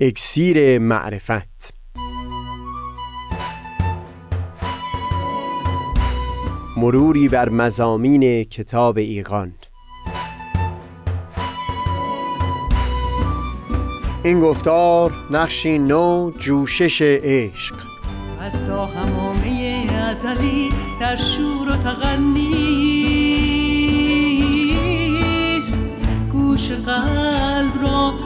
اکسیر معرفت. مروری بر مزامین کتاب ایقان این گفتار نقشی نو جوشش عشق. از تا همامه ازلی در شور و تغنیست گوش قلب را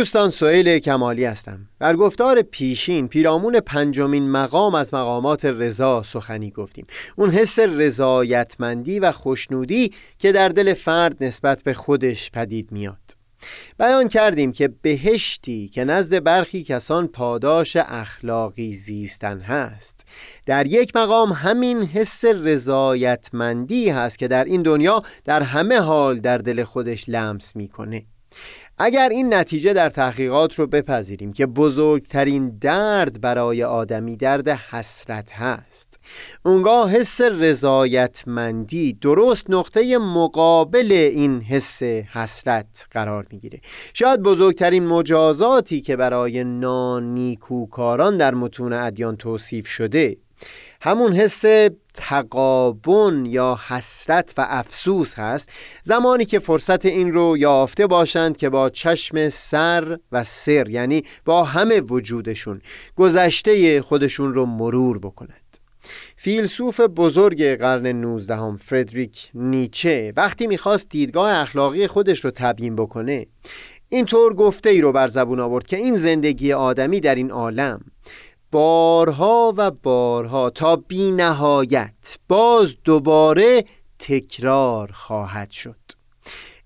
دوستان سئیل کمالی هستم. در گفتار پیشین پیرامون پنجمین مقام از مقامات رضا سخنی گفتیم. اون حس رضایتمندی و خوشنودی که در دل فرد نسبت به خودش پدید میاد. بیان کردیم که بهشتی که نزد برخی کسان پاداش اخلاقی زیستن هست. در یک مقام همین حس رضایتمندی هست که در این دنیا در همه حال در دل خودش لمس می‌کنه. اگر این نتیجه در تحقیقات رو بپذیریم که بزرگترین درد برای آدمی درد حسرت هست اونگاه حس رضایتمندی درست نقطه مقابل این حس حسرت قرار می‌گیره. شاید بزرگترین مجازاتی که برای نانیکوکاران در متون ادیان توصیف شده همون حس تقابن یا حسرت و افسوس هست زمانی که فرصت این رو یافته باشند که با چشم سر و سر یعنی با همه وجودشون گذشته خودشون رو مرور بکنند. فیلسوف بزرگ قرن 19 هم فردریک نیچه وقتی می‌خواست دیدگاه اخلاقی خودش رو تبیین بکنه اینطور گفته ای رو بر زبون آورد که این زندگی آدمی در این عالم بارها و بارها تا بی نهایت باز دوباره تکرار خواهد شد.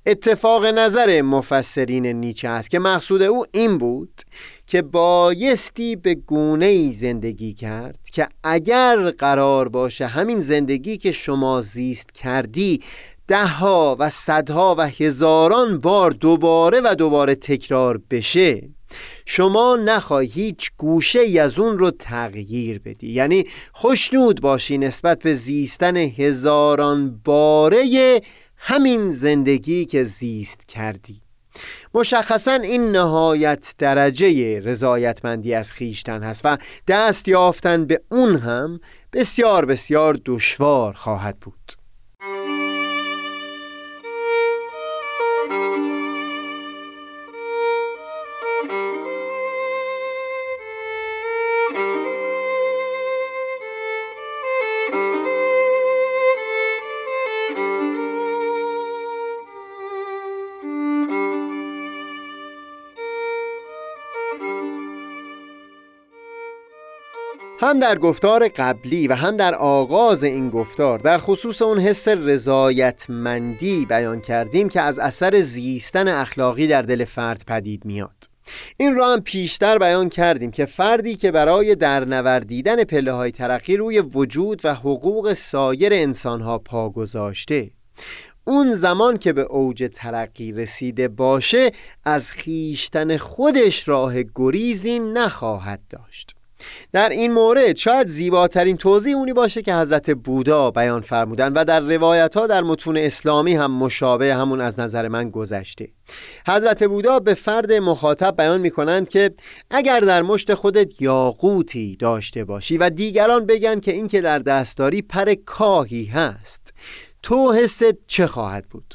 اتفاق نظر مفسرین نیچه است که مقصود او این بود که بایستی به گونه ای زندگی کرد که اگر قرار باشه همین زندگی که شما زیست کردی دهها و صدها و هزاران بار دوباره و دوباره تکرار بشه شما نخواهی هیچ گوشه ای از اون رو تغییر بدی. یعنی خوشنود باشی نسبت به زیستن هزاران باره همین زندگی که زیست کردی. مشخصا این نهایت درجه رضایتمندی از خیشتن هست و دست یافتن به اون هم بسیار بسیار دشوار خواهد بود. هم در گفتار قبلی و هم در آغاز این گفتار در خصوص اون حس رضایتمندی بیان کردیم که از اثر زیستن اخلاقی در دل فرد پدید میاد. این را هم پیشتر بیان کردیم که فردی که برای درنوردیدن پله های ترقی روی وجود و حقوق سایر انسانها پا گذاشته اون زمان که به اوج ترقی رسیده باشه از خیشتن خودش راه گریزی نخواهد داشت. در این مورد شاید زیباترین توضیح اونی باشه که حضرت بودا بیان فرمودن و در روایت ها در متون اسلامی هم مشابه همون از نظر من گذشته حضرت بودا به فرد مخاطب بیان می کنند که اگر در مشت خودت یاقوتی داشته باشی و دیگران بگن که این که در دستداری پر کاهی هست تو حست چه خواهد بود؟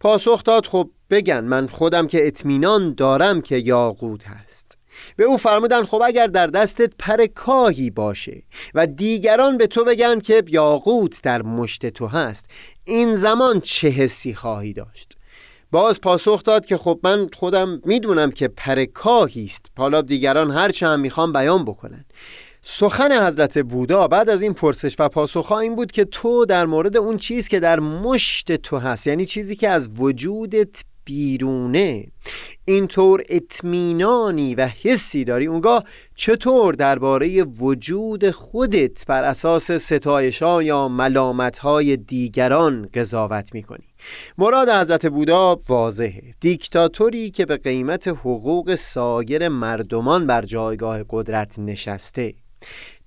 پاسخ داد خب بگن من خودم که اطمینان دارم که یاقوت هست به او فرمودن خب اگر در دستت پر کاهی باشه و دیگران به تو بگن که یاقوت در مشت تو هست این زمان چه حسی خواهی داشت؟ باز پاسخ داد که خب من خودم می‌دونم که پر کاهی است. حالا دیگران هرچه هم می‌خوام بیان بکنن. سخن حضرت بودا بعد از این پرسش و پاسخ این بود که تو در مورد اون چیز که در مشت تو هست یعنی چیزی که از وجودت بیرونه. اینطور اطمینانی و حسی داری. اونگاه چطور درباره وجود خودت بر اساس ستایشا یا ملامتهای دیگران قضاوت می‌کنی؟ مراد حضرت بودا واضحه. دیکتاتوری که به قیمت حقوق سایر مردمان بر جایگاه قدرت نشسته.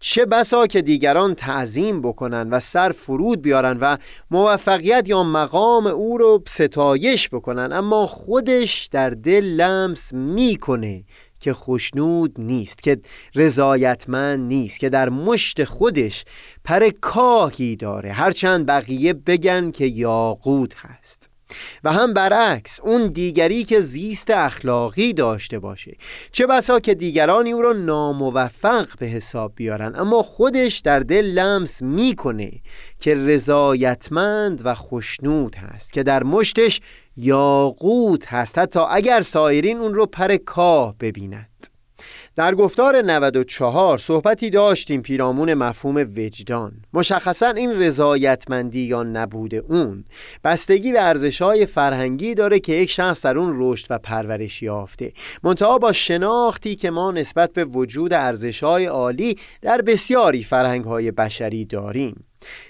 چه بسا که دیگران تعظیم بکنن و سر فرود بیارن و موفقیت یا مقام او رو ستایش بکنن. اما خودش در دل لمس می‌کنه که خشنود نیست که رضایتمند نیست که در مشت خودش پر کاهی داره. هرچند بقیه بگن که یاقوت هست. و هم برعکس اون دیگری که زیست اخلاقی داشته باشه. چه بسا که دیگرانی او را ناموفق به حساب بیارن. اما خودش در دل لمس می‌کنه که رضایتمند و خشنود هست که در مشتش یاقوت هست. حتی اگر سایرین اون رو پر کاه ببیند. در گفتار 94 صحبتی داشتیم پیرامون مفهوم وجدان. مشخصا این رضایتمندی یا نبود اون. بستگی به ارزشهای فرهنگی داره که یک شخص در اون رشد و پرورش یافته. منتها با شناختی که ما نسبت به وجود ارزشهای عالی در بسیاری فرهنگهای بشری داریم.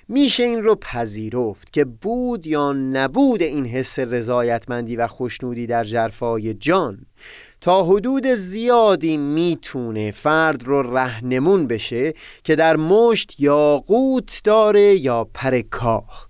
میشه این رو پذیرفت که بود یا نبود این حس رضایتمندی و خوشنودی در جرفای جان؟ تا حدود زیادی می‌تونه فرد رو رهنمون بشه که در مشت یا قوت داره یا پر کاخ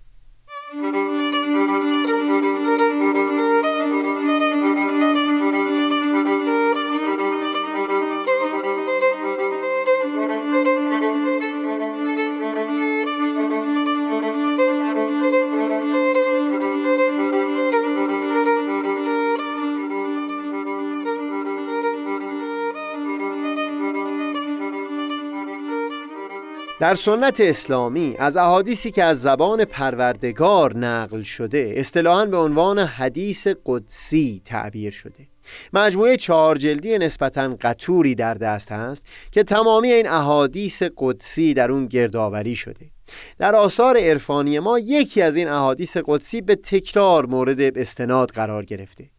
در سنت اسلامی از احادیثی که از زبان پروردگار نقل شده اصطلاحا به عنوان حدیث قدسی تعبیر شده. مجموعه چهار جلدی نسبتا قطوری در دست هست که تمامی این احادیث قدسی در اون گردآوری شده. در آثار عرفانی ما یکی از این احادیث قدسی به تکرار مورد استناد قرار گرفته.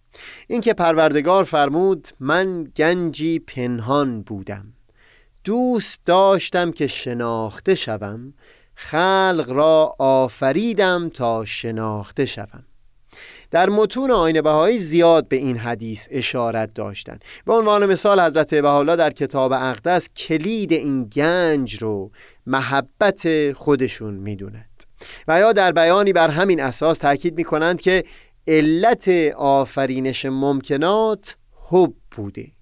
اینکه پروردگار فرمود من گنجی پنهان بودم. دوست داشتم که شناخته شوم خلق را آفریدم تا شناخته شوم. در متون آین بهایی زیاد به این حدیث اشارت داشتند به عنوان مثال حضرت بهاءالله در کتاب اقدس کلید این گنج رو محبت خودشون می‌دونند. و یا در بیانی بر همین اساس تاکید می‌کنند که علت آفرینش ممکنات حب بوده.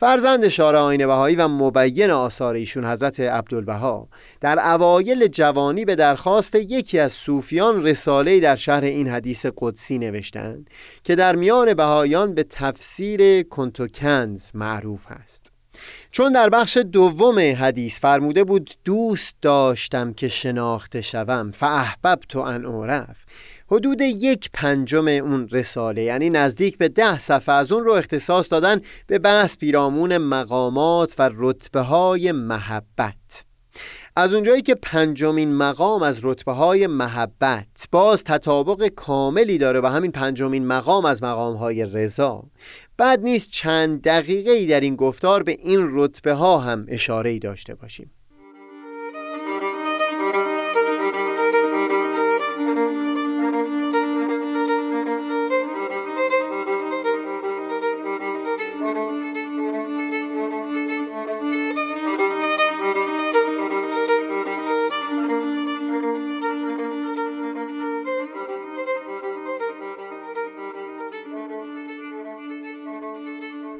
فرزند شارع آین بهایی و مبین آثار ایشون حضرت عبدالبها. در اوایل جوانی به درخواست یکی از صوفیان رساله در شهر این حدیث قدسی نوشتند که در میان بهایان به تفسیر کنتوکنز معروف است. چون در بخش دوم حدیث فرموده بود دوست داشتم که شناخته شوم فاحببت ان اعرف. حدود یک پنجم اون رساله یعنی نزدیک به ده صفحه از اون رو اختصاص دادن به بحث پیرامون مقامات و رتبه های محبت. از اونجایی که پنجمین مقام از رتبه های محبت باز تطابق کاملی داره و همین پنجمین مقام از مقام های رضا بعد نیست چند دقیقه ای در این گفتار به این رتبه ها هم اشاره ای داشته باشیم.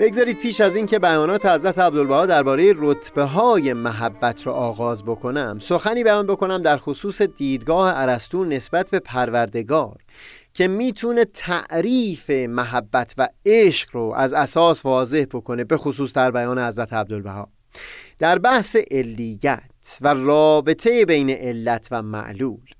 بگذارید پیش از اینکه بیانات حضرت عبدالبها درباره رتبه های محبت را آغاز بکنم سخنی بیان بکنم در خصوص دیدگاه ارسطو نسبت به پروردگار که می‌تونه تعریف محبت و عشق رو از اساس واضح بکنه به خصوص در بیان حضرت عبدالبها. در بحث علیت و رابطه بین علت و معلول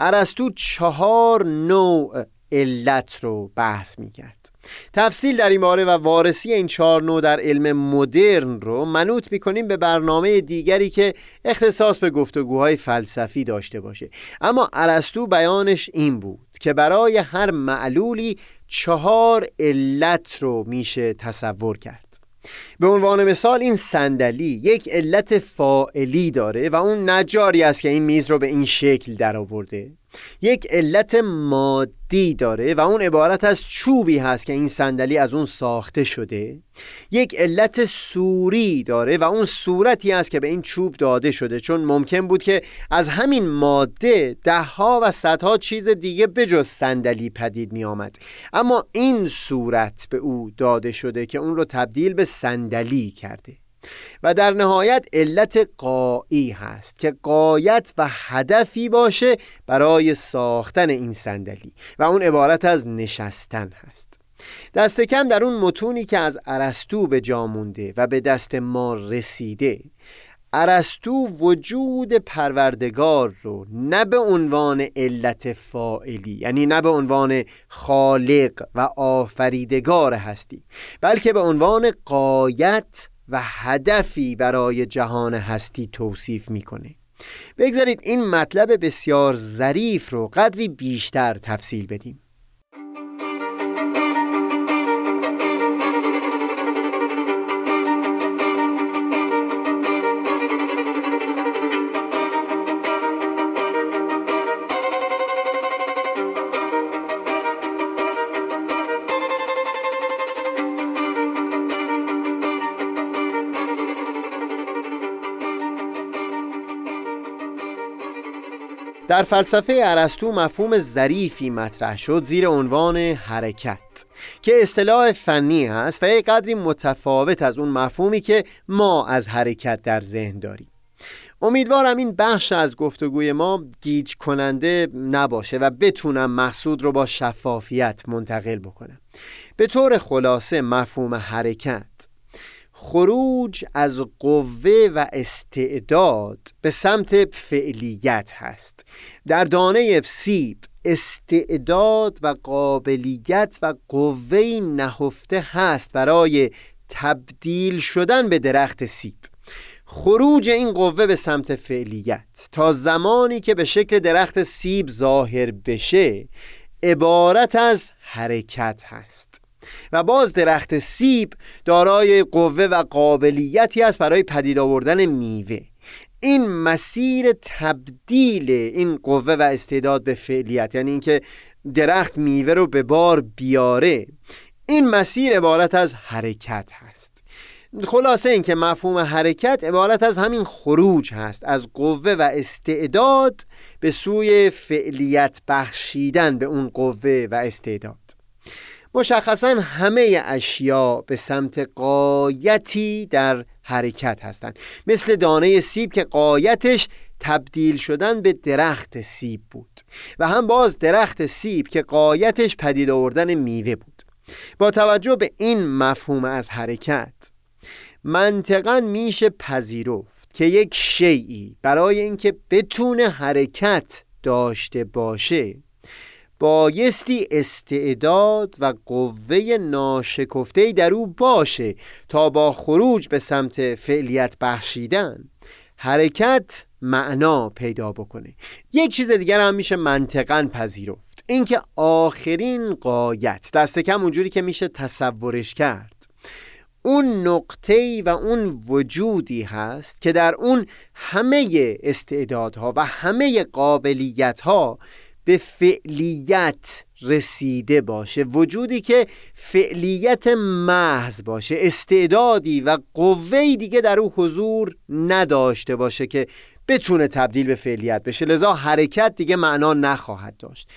ارسطو چهار نوع علت رو بحث می‌کرد. تفصیل در این باره و وارسی این چهار نوع در علم مدرن رو منوط می‌کنیم به برنامه دیگری که اختصاص به گفتگوهای فلسفی داشته باشه. اما ارسطو بیانش این بود که برای هر معلولی چهار علت رو میشه تصور کرد. به عنوان مثال این صندلی یک علت فائلی داره و اون نجاری است که این میز رو به این شکل درآورده. یک علت مادی داره و اون عبارت از چوبی هست که این صندلی از اون ساخته شده. یک علت سوری داره و اون صورتی است که به این چوب داده شده چون ممکن بود که از همین ماده دهها و صدها چیز دیگه بجز صندلی پدید می آمد اما این صورت به او داده شده که اون رو تبدیل به صندلی کرده. و در نهایت علت قایی هست که قایت و هدفی باشه برای ساختن این صندلی و اون عبارت از نشستن هست. دست کم در اون متونی که از ارسطو به جا مونده و به دست ما رسیده ارسطو وجود پروردگار رو نه به عنوان علت فائلی یعنی نه به عنوان خالق و آفریدگار هستی بلکه به عنوان قایت و هدفی برای جهان هستی توصیف می‌کنه. بگذارید این مطلب بسیار ظریف رو قدری بیشتر تفصیل بدیم. در فلسفه ارسطو مفهوم ظریفی مطرح شد زیر عنوان حرکت که اصطلاح فنی هست و یک قدری متفاوت از اون مفهومی که ما از حرکت در ذهن داریم. امیدوارم این بخش از گفتگوی ما گیج کننده نباشه و بتونم مقصود رو با شفافیت منتقل بکنم. به طور خلاصه مفهوم حرکت خروج از قوه و استعداد به سمت فعلیت هست. در دانه سیب استعداد و قابلیت و قوه نهفته هست برای تبدیل شدن به درخت سیب خروج این قوه به سمت فعلیت. تا زمانی که به شکل درخت سیب ظاهر بشه عبارت از حرکت هست. و باز درخت سیب دارای قوه و قابلیتی است برای پدید آوردن میوه. این مسیر تبدیل این قوه و استعداد به فعلیت یعنی اینکه درخت میوه رو به بار بیاره این مسیر عبارت از حرکت هست. خلاصه اینکه مفهوم حرکت عبارت از همین خروج هست از قوه و استعداد به سوی فعلیت بخشیدن به اون قوه و استعداد. مشخصا همه اشیا به سمت قایتی در حرکت هستند. مثل دانه سیب که قایتش تبدیل شدن به درخت سیب بود و هم باز درخت سیب که قایتش پدید آوردن میوه بود. با توجه به این مفهوم از حرکت منطقا میشه پذیرفت که یک شیعی برای اینکه بتونه حرکت داشته باشه بایستی استعداد و قوه ناشکفته در او باشه تا با خروج به سمت فعلیت بخشیدن. حرکت معنا پیدا بکنه. یک چیز دیگر هم میشه منطقا پذیرفت. اینکه آخرین قایت دست کم اونجوری که میشه تصورش کرد. اون نقطه و اون وجودی هست که در اون همه استعدادها و همه قابلیتها به فعلیت رسیده باشه. وجودی که فعلیت محض باشه استعدادی و قوهی دیگه در او حضور نداشته باشه که بتونه تبدیل به فعلیت بشه. لذا حرکت دیگه معنا نخواهد داشت.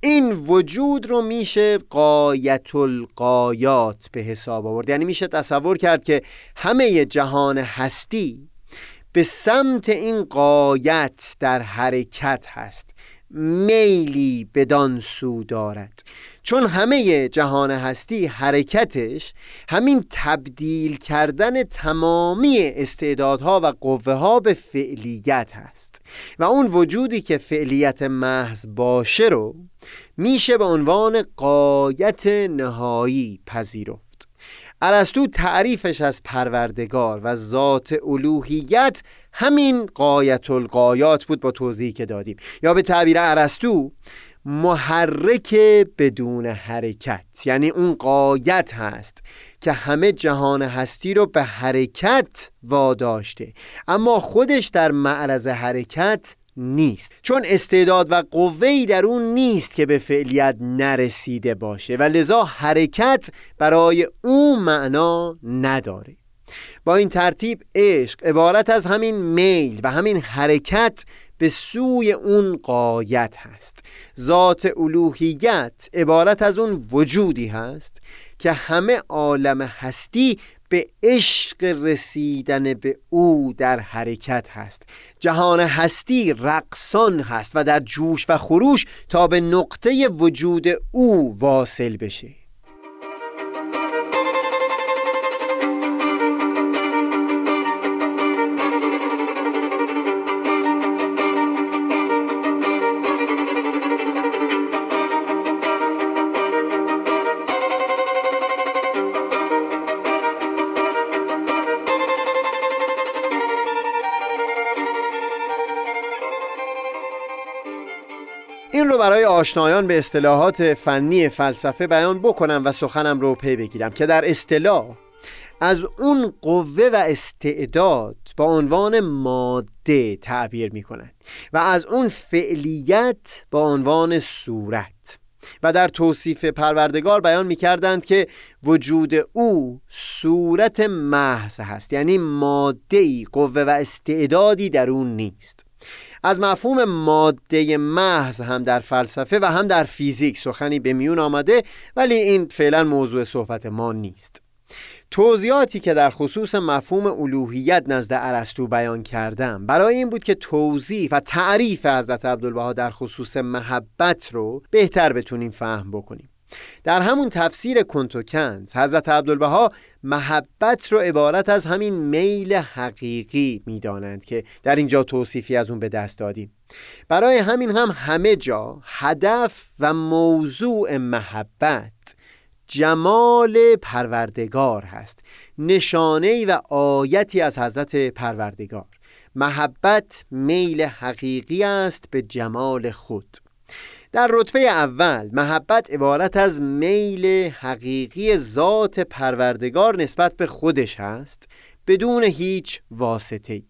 این وجود رو میشه قایت القایات به حساب آورد. یعنی میشه تصور کرد که همه جهان هستی به سمت این قایت در حرکت هست. میلی بدان سو دارد. چون همه جهان هستی حرکتش همین تبدیل کردن تمامی استعدادها و قوه ها به فعلیت هست. و اون وجودی که فعلیت محض باشه رو میشه به عنوان قایت نهایی پذیرفت. ارسطو تعریفش از پروردگار و ذات الوهیت همین قایت القایات بود با توضیحی که دادیم. یا به تعبیر ارسطو محرک بدون حرکت. یعنی اون قایت هست که همه جهان هستی رو به حرکت واداشته. اما خودش در معرض حرکت نیست. چون استعداد و قوهی در اون نیست که به فعلیت نرسیده باشه. و لذا حرکت برای اون معنا نداره. با این ترتیب عشق عبارت از همین میل و همین حرکت به سوی اون قایت هست. ذات الوهیت عبارت از اون وجودی هست که همه عالم هستی به عشق رسیدن به او در حرکت هست. جهان هستی رقصان هست و در جوش و خروش تا به نقطه وجود او واصل بشه. این رو برای آشنایان به اصطلاحات فنی فلسفه بیان بکنم و سخنم رو پی بگیرم که در اصطلاح از اون قوه و استعداد با عنوان ماده تعبیر می کنند و از اون فعلیت با عنوان صورت. و در توصیف پروردگار بیان می کردند که وجود او صورت محض هست یعنی ماده قوه و استعدادی در اون نیست. از مفهوم ماده محض هم در فلسفه و هم در فیزیک سخنی به میون آمده ولی این فعلا موضوع صحبت ما نیست. توضیحاتی که در خصوص مفهوم الوهیت نزد ارسطو بیان کردم برای این بود که توضیح و تعریف حضرت عبدالبها در خصوص محبت رو بهتر بتونیم فهم بکنیم. در همون تفسیر کنتوکنز حضرت عبدالبها محبت رو عبارت از همین میل حقیقی می‌دانند که در اینجا توصیفی از اون به دست دادیم. برای همین هم همه جا هدف و موضوع محبت جمال پروردگار هست. نشانه و آیتی از حضرت پروردگار. محبت میل حقیقی است به جمال خود. در رتبه اول محبت عبارت از میل حقیقی ذات پروردگار نسبت به خودش هست بدون هیچ واسطه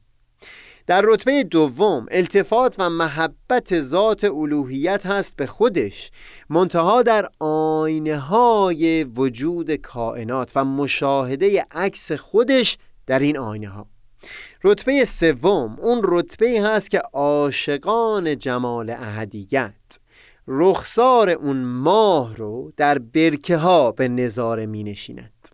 در رتبه دوم التفات و محبت ذات الوهیت هست به خودش منتها در آینه های وجود کائنات و مشاهده عکس خودش در این آینه ها رتبه سوم اون رتبه هست که عاشقان جمال اهدیت رخسار اون ماه رو در برکه ها به نظاره می نشیند.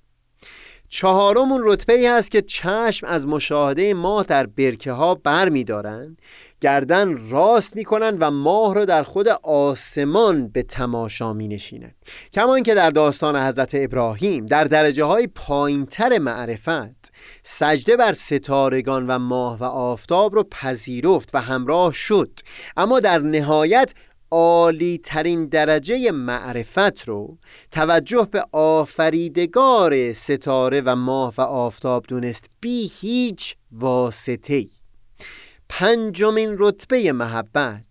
چهارم اون رتبه ای هست که چشم از مشاهده ماه در برکه ها بر می دارن گردن راست می کنن و ماه رو در خود آسمان به تماشا می نشینن. کمان که در داستان حضرت ابراهیم در درجه های پایینتر معرفت سجده بر ستارگان و ماه و آفتاب رو پذیرفت و همراه شد. اما در نهایت عالی ترین درجه معرفت رو توجه به آفریدگار ستاره و ماه و آفتاب دونست. بی هیچ واسطه پنجمین رتبه محبت.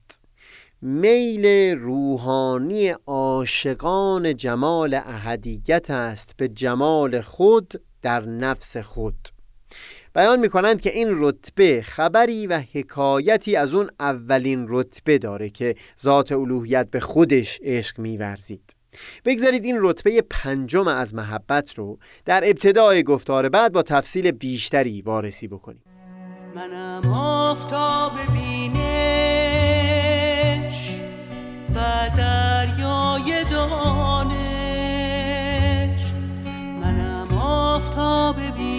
میل روحانی عاشقان جمال اهدیت است به جمال خود در نفس خود. بیان می کنند که این رتبه خبری و حکایتی از اون اولین رتبه داره که ذات الوهیت به خودش عشق میورزید. بگذارید این رتبه پنجم از محبت رو در ابتدای گفتار بعد با تفصیل بیشتری وارسی بکنیم. منم آفتاب بینش و دریای دانش. منم آفتاب دریای